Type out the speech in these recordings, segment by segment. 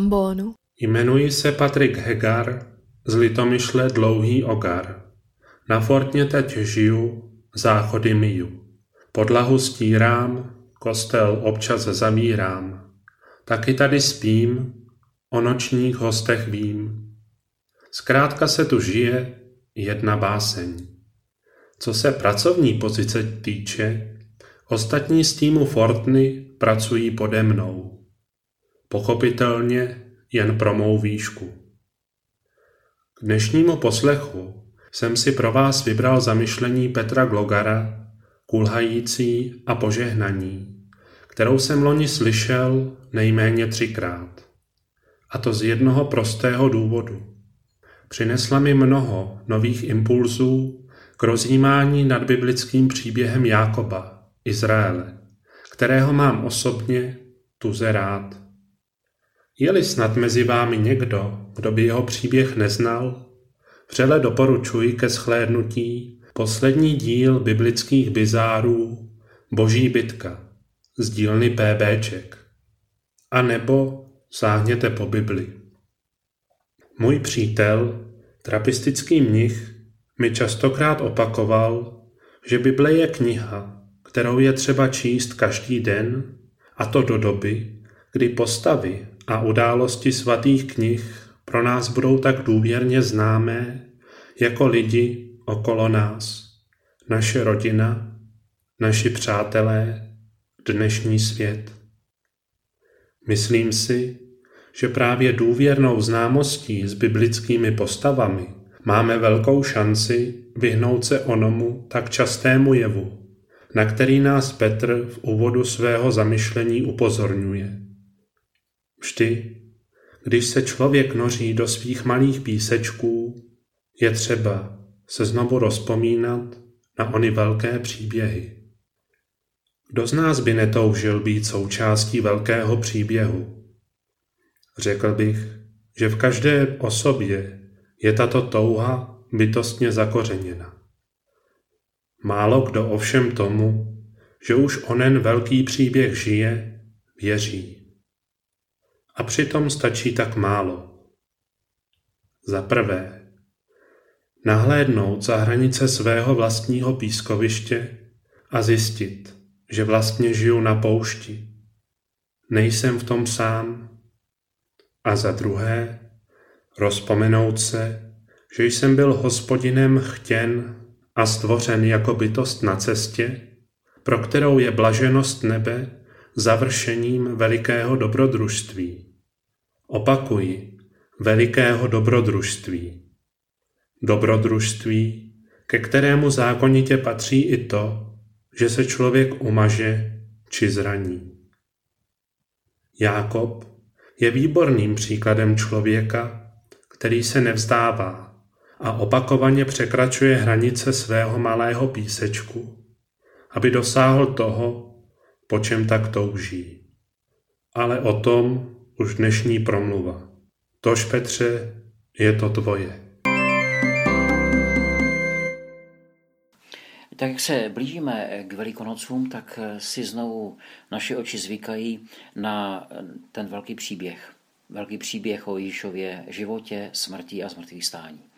ambonu. Jmenuji se Patrik Hegar, z Litomyšle Dlouhý Ogar. Na Fortně teď žiju, záchody miju. Podlahu stírám, kostel občas zavírám. Taky tady spím, o nočních hostech vím. Zkrátka se tu žije jedna báseň. Co se pracovní pozice týče, ostatní z týmu Fortny pracují pode mnou. Pochopitelně jen pro mou výšku. K dnešnímu poslechu jsem si pro vás vybral zamyšlení Petra Glogara, kulhající a požehnaní, kterou jsem loni slyšel nejméně třikrát. A to z jednoho prostého důvodu. Přinesla mi mnoho nových impulzů k rozjímání nad biblickým příběhem Jákoba, Izraele, kterého mám osobně tuze rád. Je-li snad mezi vámi někdo, kdo by jeho příběh neznal, vřele doporučuji ke shlédnutí poslední díl biblických bizárů Boží bitka z dílny PBček. A nebo sáhněte po Bibli. Můj přítel, trapistický mnich, mi častokrát opakoval, že Bible je kniha, kterou je třeba číst každý den, a to do doby, kdy postavy a události svatých knih pro nás budou tak důvěrně známé jako lidi okolo nás, naše rodina, naši přátelé, dnešní svět. Myslím si, že právě důvěrnou známostí s biblickými postavami máme velkou šanci vyhnout se onomu tak častému jevu, na který nás Petr v úvodu svého zamyšlení upozorňuje. Vždy, když se člověk noří do svých malých písečků, je třeba se znovu rozpomínat na ony velké příběhy. Kdo z nás by netoužil být součástí velkého příběhu? Řekl bych, že v každé osobě je tato touha bytostně zakořeněna. Málo kdo ovšem tomu, že už onen velký příběh žije, věří. A přitom stačí tak málo. Za prvé, nahlédnout za hranice svého vlastního pískoviště a zjistit, že vlastně žiju na poušti. Nejsem v tom sám. A za druhé, rozpomenout se, že jsem byl hospodinem chtěn a stvořen jako bytost na cestě, pro kterou je blaženost nebe završením velikého dobrodružství. Opakuji, velikého dobrodružství. Dobrodružství, ke kterému zákonitě patří i to, že se člověk umaže či zraní. Jákob je výborným příkladem člověka, který se nevzdává a opakovaně překračuje hranice svého malého písečku, aby dosáhl toho, po čem tak touží. Ale o tom už dnešní promluva. Tož Petře, je to tvoje. Tak jak se blížíme k Velikonocům, tak si znovu naše oči zvykají na ten velký příběh. Velký příběh o Ježíšově životě, smrti a zmrtvých stání.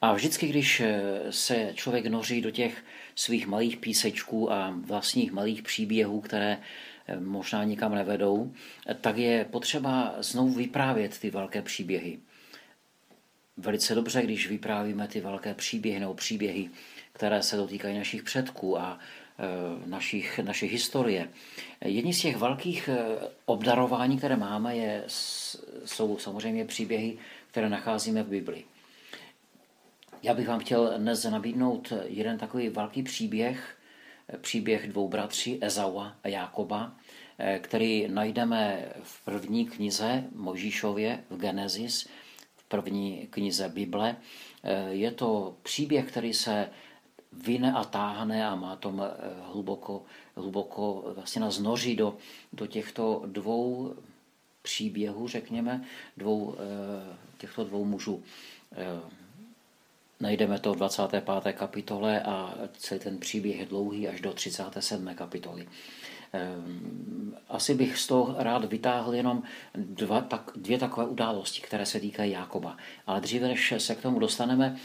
A vždycky, když se člověk noří do těch svých malých písečků a vlastních malých příběhů, které možná nikam nevedou, tak je potřeba znovu vyprávět ty velké příběhy. Velice dobře, když vyprávíme ty velké příběhy nebo příběhy, které se dotýkají našich předků a e, našich, naší historie. Jedním z těch velkých obdarování, které máme, je, jsou samozřejmě příběhy, které nacházíme v Bibli. Já bych vám chtěl dnes nabídnout jeden takový velký příběh, příběh dvou bratří, Ezaua a Jákoba, eh, který najdeme v první knize Možíšově v Genesis, v první knize Bible. Eh, je to příběh, který se vyne a táhne a má tom eh, hluboko, hluboko vlastně nás noří do, do těchto dvou příběhů, řekněme, dvou, těchto dvou mužů. Najdeme to v 25. kapitole a celý ten příběh je dlouhý až do 37. kapitoly. Asi bych z toho rád vytáhl jenom dva, tak, dvě takové události, které se týkají Jákoba. Ale dříve, než se k tomu dostaneme,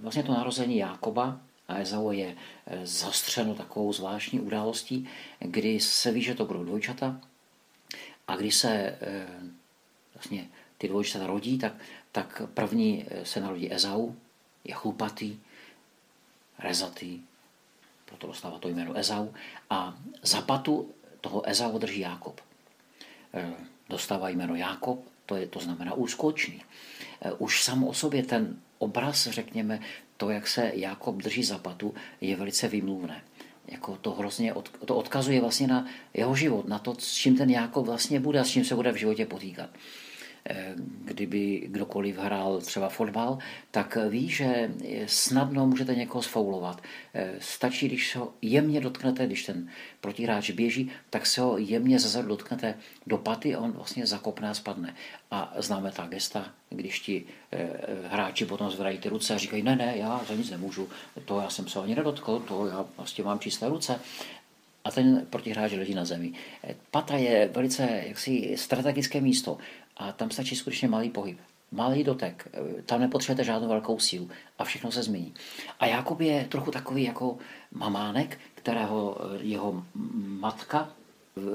vlastně to narození Jákoba a Ezau je zastřeno takovou zvláštní událostí, kdy se ví, že to budou dvojčata a když se vlastně ty dvojčata rodí, tak, tak první se narodí Ezau, je chlupatý, rezatý, proto dostává to jméno Ezau, a za patu toho Ezau drží Jákob. E, dostává jméno Jákob, to, je, to znamená úskočný. E, už sam o sobě ten obraz, řekněme, to, jak se Jákob drží za patu, je velice vymluvné. Jako to hrozně od, to odkazuje vlastně na jeho život, na to, s čím ten Jákob vlastně bude a s čím se bude v životě potýkat. Eh, kdyby kdokoliv hrál třeba fotbal, tak ví, že snadno můžete někoho sfoulovat. Eh, stačí, když se ho jemně dotknete, když ten protihráč běží, tak se ho jemně zezadu dotknete do paty a on vlastně zakopne a spadne. A známe ta gesta, když ti eh, hráči potom zvedají ty ruce a říkají, ne, ne, já za nic nemůžu, to já jsem se ani nedotkl, to já vlastně mám čisté ruce a ten protihráč leží na zemi. Pata je velice jaksi strategické místo a tam stačí skutečně malý pohyb. Malý dotek, tam nepotřebujete žádnou velkou sílu a všechno se změní. A Jakub je trochu takový jako mamánek, kterého jeho matka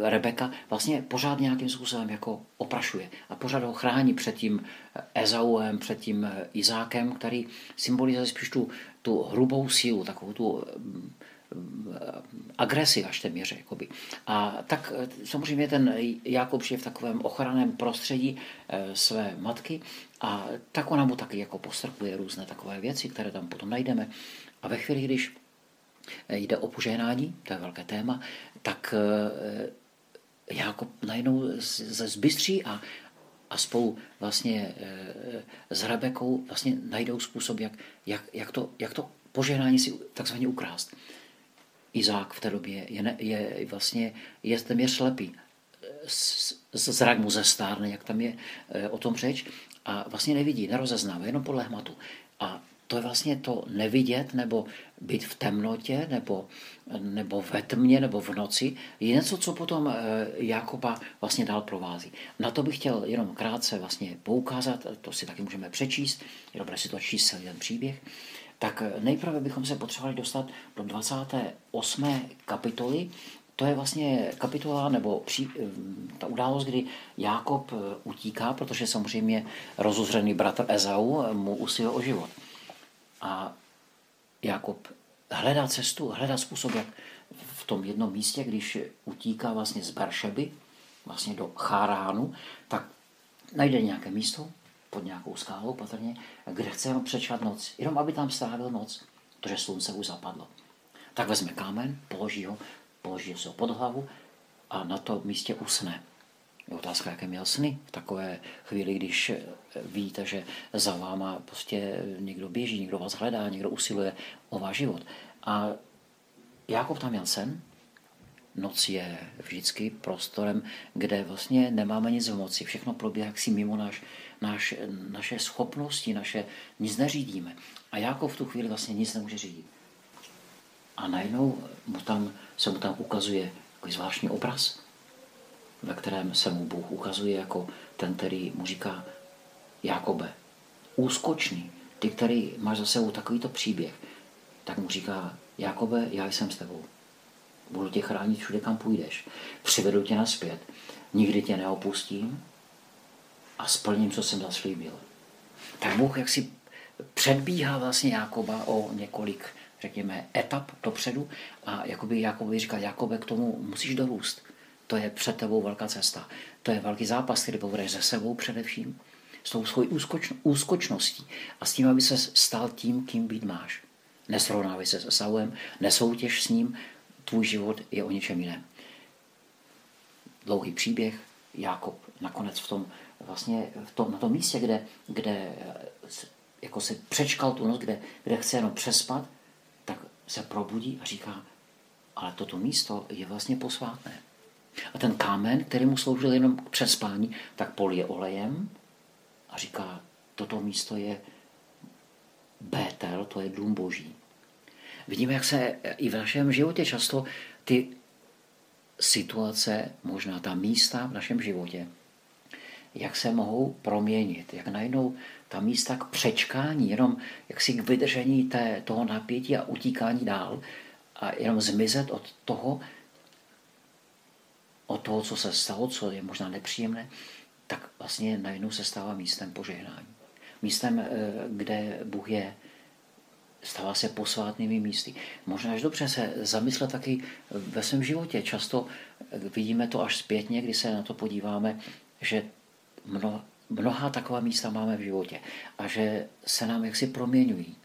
Rebeka vlastně pořád nějakým způsobem jako oprašuje a pořád ho chrání před tím Ezauem, před tím Izákem, který symbolizuje spíš tu, tu hrubou sílu, takovou tu agresi až téměř. Jakoby. A tak eh, samozřejmě ten Jakub je v takovém ochranném prostředí eh, své matky a tak ona mu taky jako postrkuje různé takové věci, které tam potom najdeme. A ve chvíli, když jde o požehnání, to je velké téma, tak eh, Jakob najednou ze zbystří a, a spolu vlastně s Rebekou vlastně najdou způsob, jak, jak, jak, to, jak to požehnání si takzvaně ukrást. Izák v té době je, je vlastně je téměř slepý. Zrak mu zestárne, jak tam je e, o tom řeč, a vlastně nevidí, nerozeznává, jenom podle hmatu. A to je vlastně to nevidět, nebo být v temnotě, nebo, nebo ve tmě, nebo v noci, je něco, co potom e, Jakoba vlastně dál provází. Na to bych chtěl jenom krátce vlastně poukázat, to si taky můžeme přečíst, je dobré si to číst celý ten příběh tak nejprve bychom se potřebovali dostat do 28. kapitoly. To je vlastně kapitola nebo při, ta událost, kdy Jákob utíká, protože samozřejmě rozuzřený bratr Ezau mu usiluje o život. A Jákob hledá cestu, hledá způsob, jak v tom jednom místě, když utíká vlastně z Beršeby, vlastně do Cháránu, tak najde nějaké místo, pod nějakou skálou patrně, kde chce jenom přečkat noc, jenom aby tam strávil noc, protože slunce už zapadlo. Tak vezme kámen, položí ho, položí se ho pod hlavu a na to místě usne. Je otázka, jaké měl sny v takové chvíli, když víte, že za váma prostě někdo běží, někdo vás hledá, někdo usiluje o váš život. A Jakob tam měl sen, noc je vždycky prostorem, kde vlastně nemáme nic v moci. Všechno probíhá jaksi mimo náš, náš, naše schopnosti, naše, nic neřídíme. A jako v tu chvíli vlastně nic nemůže řídit. A najednou mu tam, se mu tam ukazuje takový zvláštní obraz, ve kterém se mu Bůh ukazuje jako ten, který mu říká Jakobe, úskočný, ty, který máš za sebou takovýto příběh, tak mu říká, Jakobe, já jsem s tebou. Budu tě chránit všude, kam půjdeš. Přivedu tě naspět. Nikdy tě neopustím a splním, co jsem zaslíbil. Tak Bůh jak si předbíhá vlastně Jakoba o několik, řekněme, etap dopředu a jakoby Jakobi říká, Jakobe, k tomu musíš dorůst. To je před tebou velká cesta. To je velký zápas, který povedeš se sebou především, s tou svojí úskoč, úskočností a s tím, aby se stal tím, kým být máš. Nesrovnávej se s Saulem, nesoutěž s ním, tvůj život je o něčem jiném. Dlouhý příběh, Jakob nakonec v tom, vlastně v tom, na tom místě, kde, kde jako se přečkal tu noc, kde, kde chce jenom přespat, tak se probudí a říká, ale toto místo je vlastně posvátné. A ten kámen, který mu sloužil jenom k přespání, tak polije olejem a říká, toto místo je Bétel, to je dům boží. Vidíme, jak se i v našem životě často ty situace, možná ta místa v našem životě, jak se mohou proměnit, jak najednou ta místa k přečkání, jenom jaksi k vydržení té, toho napětí a utíkání dál a jenom zmizet od toho, od toho, co se stalo, co je možná nepříjemné, tak vlastně najednou se stává místem požehnání. Místem, eh, kde Bůh je, stává se posvátnými místy. Možná až dobře se zamyslet taky ve svém životě. Často vidíme to až zpětně, kdy se na to podíváme, že mnoha, mnoha taková místa máme v životě a že se nám jaksi proměňují.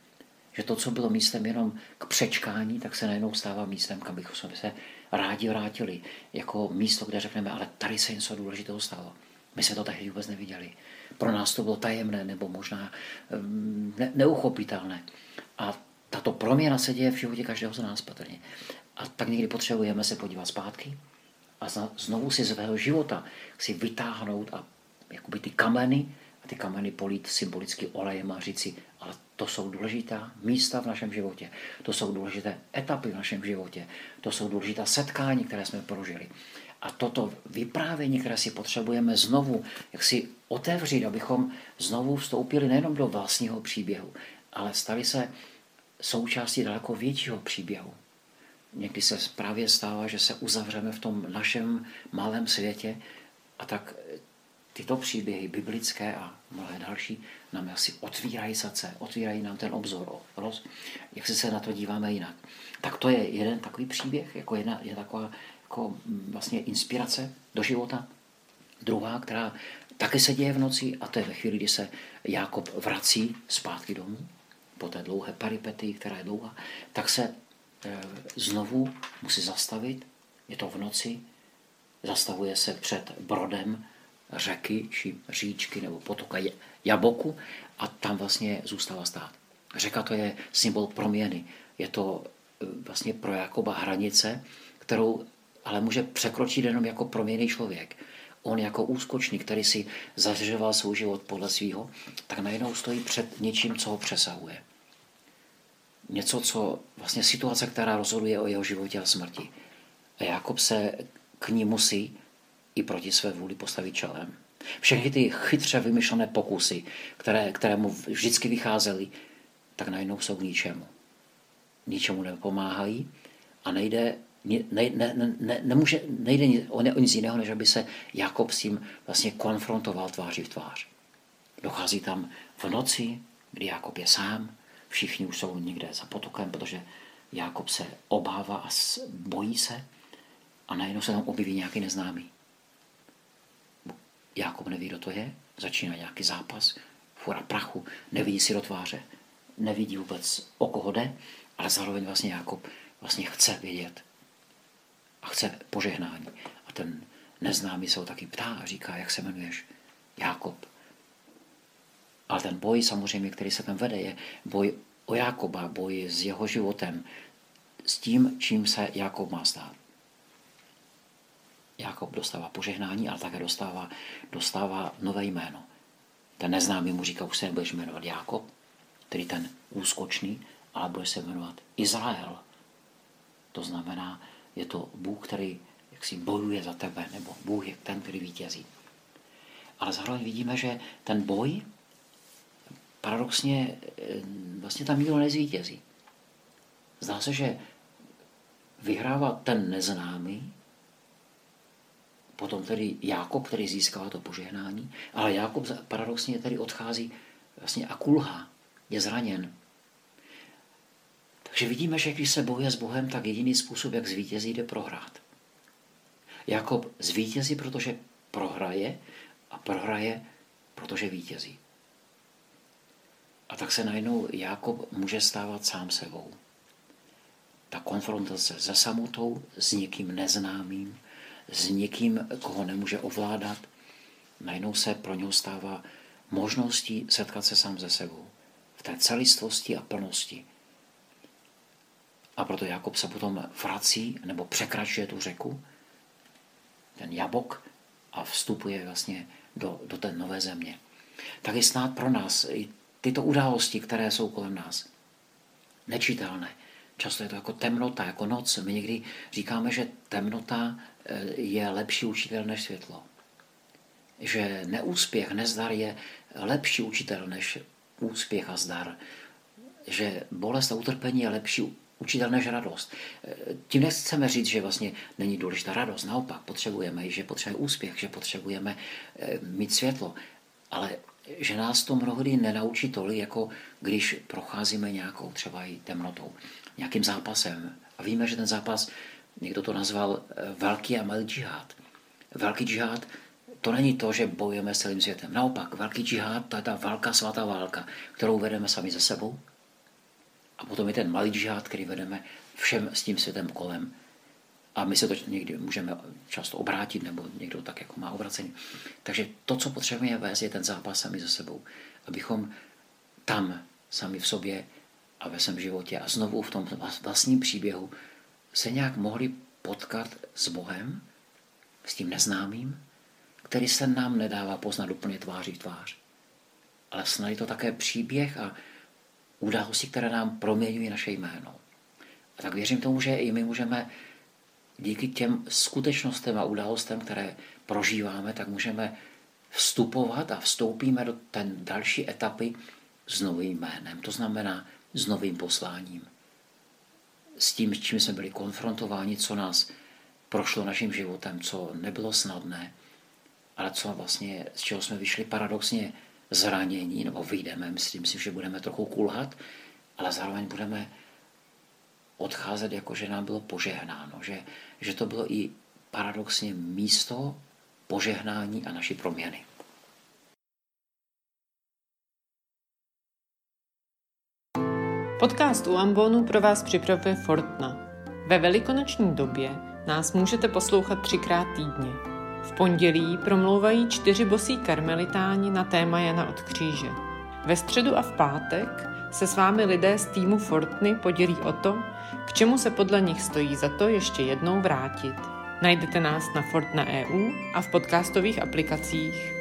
Že to, co bylo místem jenom k přečkání, tak se najednou stává místem, kam bychom se rádi vrátili. Jako místo, kde řekneme, ale tady se něco důležitého stalo. My jsme to tehdy vůbec neviděli. Pro nás to bylo tajemné nebo možná mm, ne, neuchopitelné. A tato proměna se děje v životě každého z nás patrně. A tak někdy potřebujeme se podívat zpátky a znovu si z svého života si vytáhnout a jakoby ty kameny a ty kameny polít symbolicky olejem a říci, ale to jsou důležitá místa v našem životě, to jsou důležité etapy v našem životě, to jsou důležitá setkání, které jsme prožili. A toto vyprávění, které si potřebujeme znovu, jak si otevřít, abychom znovu vstoupili nejenom do vlastního příběhu, ale stali se součástí daleko většího příběhu. Někdy se právě stává, že se uzavřeme v tom našem malém světě a tak tyto příběhy biblické a mnohé další nám asi otvírají srdce, otvírají nám ten obzor, roz, jak se na to díváme jinak. Tak to je jeden takový příběh, jako jedna, je taková jako mm, vlastně inspirace do života. Druhá, která taky se děje v noci, a to je ve chvíli, kdy se Jákob vrací zpátky domů, po té dlouhé paripety, která je dlouhá, tak se e, znovu musí zastavit, je to v noci, zastavuje se před brodem řeky či říčky nebo potoka Jaboku a tam vlastně zůstává stát. Řeka to je symbol proměny. Je to e, vlastně pro Jakoba hranice, kterou ale může překročit jenom jako proměný člověk. On jako úskočník, který si zařizoval svůj život podle svého, tak najednou stojí před něčím, co ho přesahuje. Něco, co vlastně situace, která rozhoduje o jeho životě a smrti. A Jakob se k ní musí i proti své vůli postavit čelem. Všechny ty chytře vymyšlené pokusy, které, které mu vždycky vycházely, tak najednou jsou k ničemu. Ničemu nepomáhají a nejde, ne, ne, ne, ne, nemůže, nejde o, ne, o nic jiného, než aby se Jakob s tím vlastně konfrontoval tváří v tvář. Dochází tam v noci, kdy Jakob je sám, všichni už jsou někde za potokem, protože Jakob se obává a bojí se a najednou se tam objeví nějaký neznámý. Jakob neví, kdo to je, začíná nějaký zápas, fura prachu, nevidí si do tváře, nevidí vůbec, o koho jde, ale zároveň vlastně Jakob vlastně chce vědět a chce požehnání. A ten neznámý se ho taky ptá a říká, jak se jmenuješ? Jakob. Ale ten boj samozřejmě, který se tam vede, je boj o Jakoba, boj s jeho životem, s tím, čím se Jakob má stát. Jakob dostává požehnání, ale také dostává, dostává nové jméno. Ten neznámý mu říká, už se nebudeš jmenovat Jakob, tedy ten úskočný, ale bude se jmenovat Izrael. To znamená, je to Bůh, který jaksi bojuje za tebe, nebo Bůh je ten, který vítězí. Ale zároveň vidíme, že ten boj paradoxně eh, vlastně tam nikdo nezvítězí. Zdá se, že vyhrává ten neznámý, potom tedy Jákob, který získává to požehnání, ale Jákob paradoxně tedy odchází vlastně a kulhá, je zraněn. Takže vidíme, že když se bojuje s Bohem, tak jediný způsob, jak zvítězí, jde prohrát. Jakob zvítězí, protože prohraje a prohraje, protože vítězí. A tak se najednou Jakob může stávat sám sebou. Ta konfrontace se samotou, s někým neznámým, s někým, koho nemůže ovládat, najednou se pro něho stává možností setkat se sám ze sebou. V té celistvosti a plnosti. A proto Jakob se potom vrací nebo překračuje tu řeku, ten jabok, a vstupuje vlastně do, do té nové země. Tak je snad pro nás i tyto události, které jsou kolem nás, nečitelné. Často je to jako temnota, jako noc. My někdy říkáme, že temnota je lepší učitel než světlo. Že neúspěch, nezdar je lepší učitel než úspěch a zdar. Že bolest a utrpení je lepší učitel než radost. Tím nechceme říct, že vlastně není důležitá radost. Naopak, potřebujeme, že potřebujeme úspěch, že potřebujeme eh, mít světlo. Ale že nás to mnohdy nenaučí tolik, jako když procházíme nějakou třeba i temnotou, nějakým zápasem. A víme, že ten zápas, někdo to nazval eh, velký a malý džihad. Velký džihad to není to, že bojujeme s celým světem. Naopak, velký džihad, to je ta válka, svatá válka, kterou vedeme sami ze sebou. A potom je ten malý džihad, který vedeme všem s tím světem kolem. A my se to někdy můžeme často obrátit, nebo někdo tak jako má obracení. Takže to, co potřebujeme vést, je ten zápas sami ze sebou. Abychom tam, sami v sobě a ve svém životě a znovu v tom vlastním příběhu se nějak mohli potkat s Bohem, s tím neznámým, který se nám nedává poznat úplně tváří v tvář. Ale snad je to také příběh a události, které nám proměňují naše jméno. A tak věřím tomu, že i my můžeme díky těm skutečnostem a událostem, které prožíváme, tak můžeme vstupovat a vstoupíme do ten další etapy s novým jménem. To znamená s novým posláním. S tím, s čím jsme byli konfrontováni, co nás prošlo naším životem, co nebylo snadné, ale co vlastně, z čeho jsme vyšli paradoxně zranění, nebo vyjdeme, myslím si, že budeme trochu kulhat, ale zároveň budeme odcházet, jako že nám bylo požehnáno, že, že to bylo i paradoxně místo požehnání a naší proměny. Podcast u Ambonu pro vás připravuje Fortna. Ve velikonoční době nás můžete poslouchat třikrát týdně. V pondělí promlouvají čtyři bosí karmelitáni na téma Jana od kříže. Ve středu a v pátek se s vámi lidé z týmu Fortny podělí o to, k čemu se podle nich stojí za to ještě jednou vrátit. Najdete nás na Fortna EU a v podcastových aplikacích.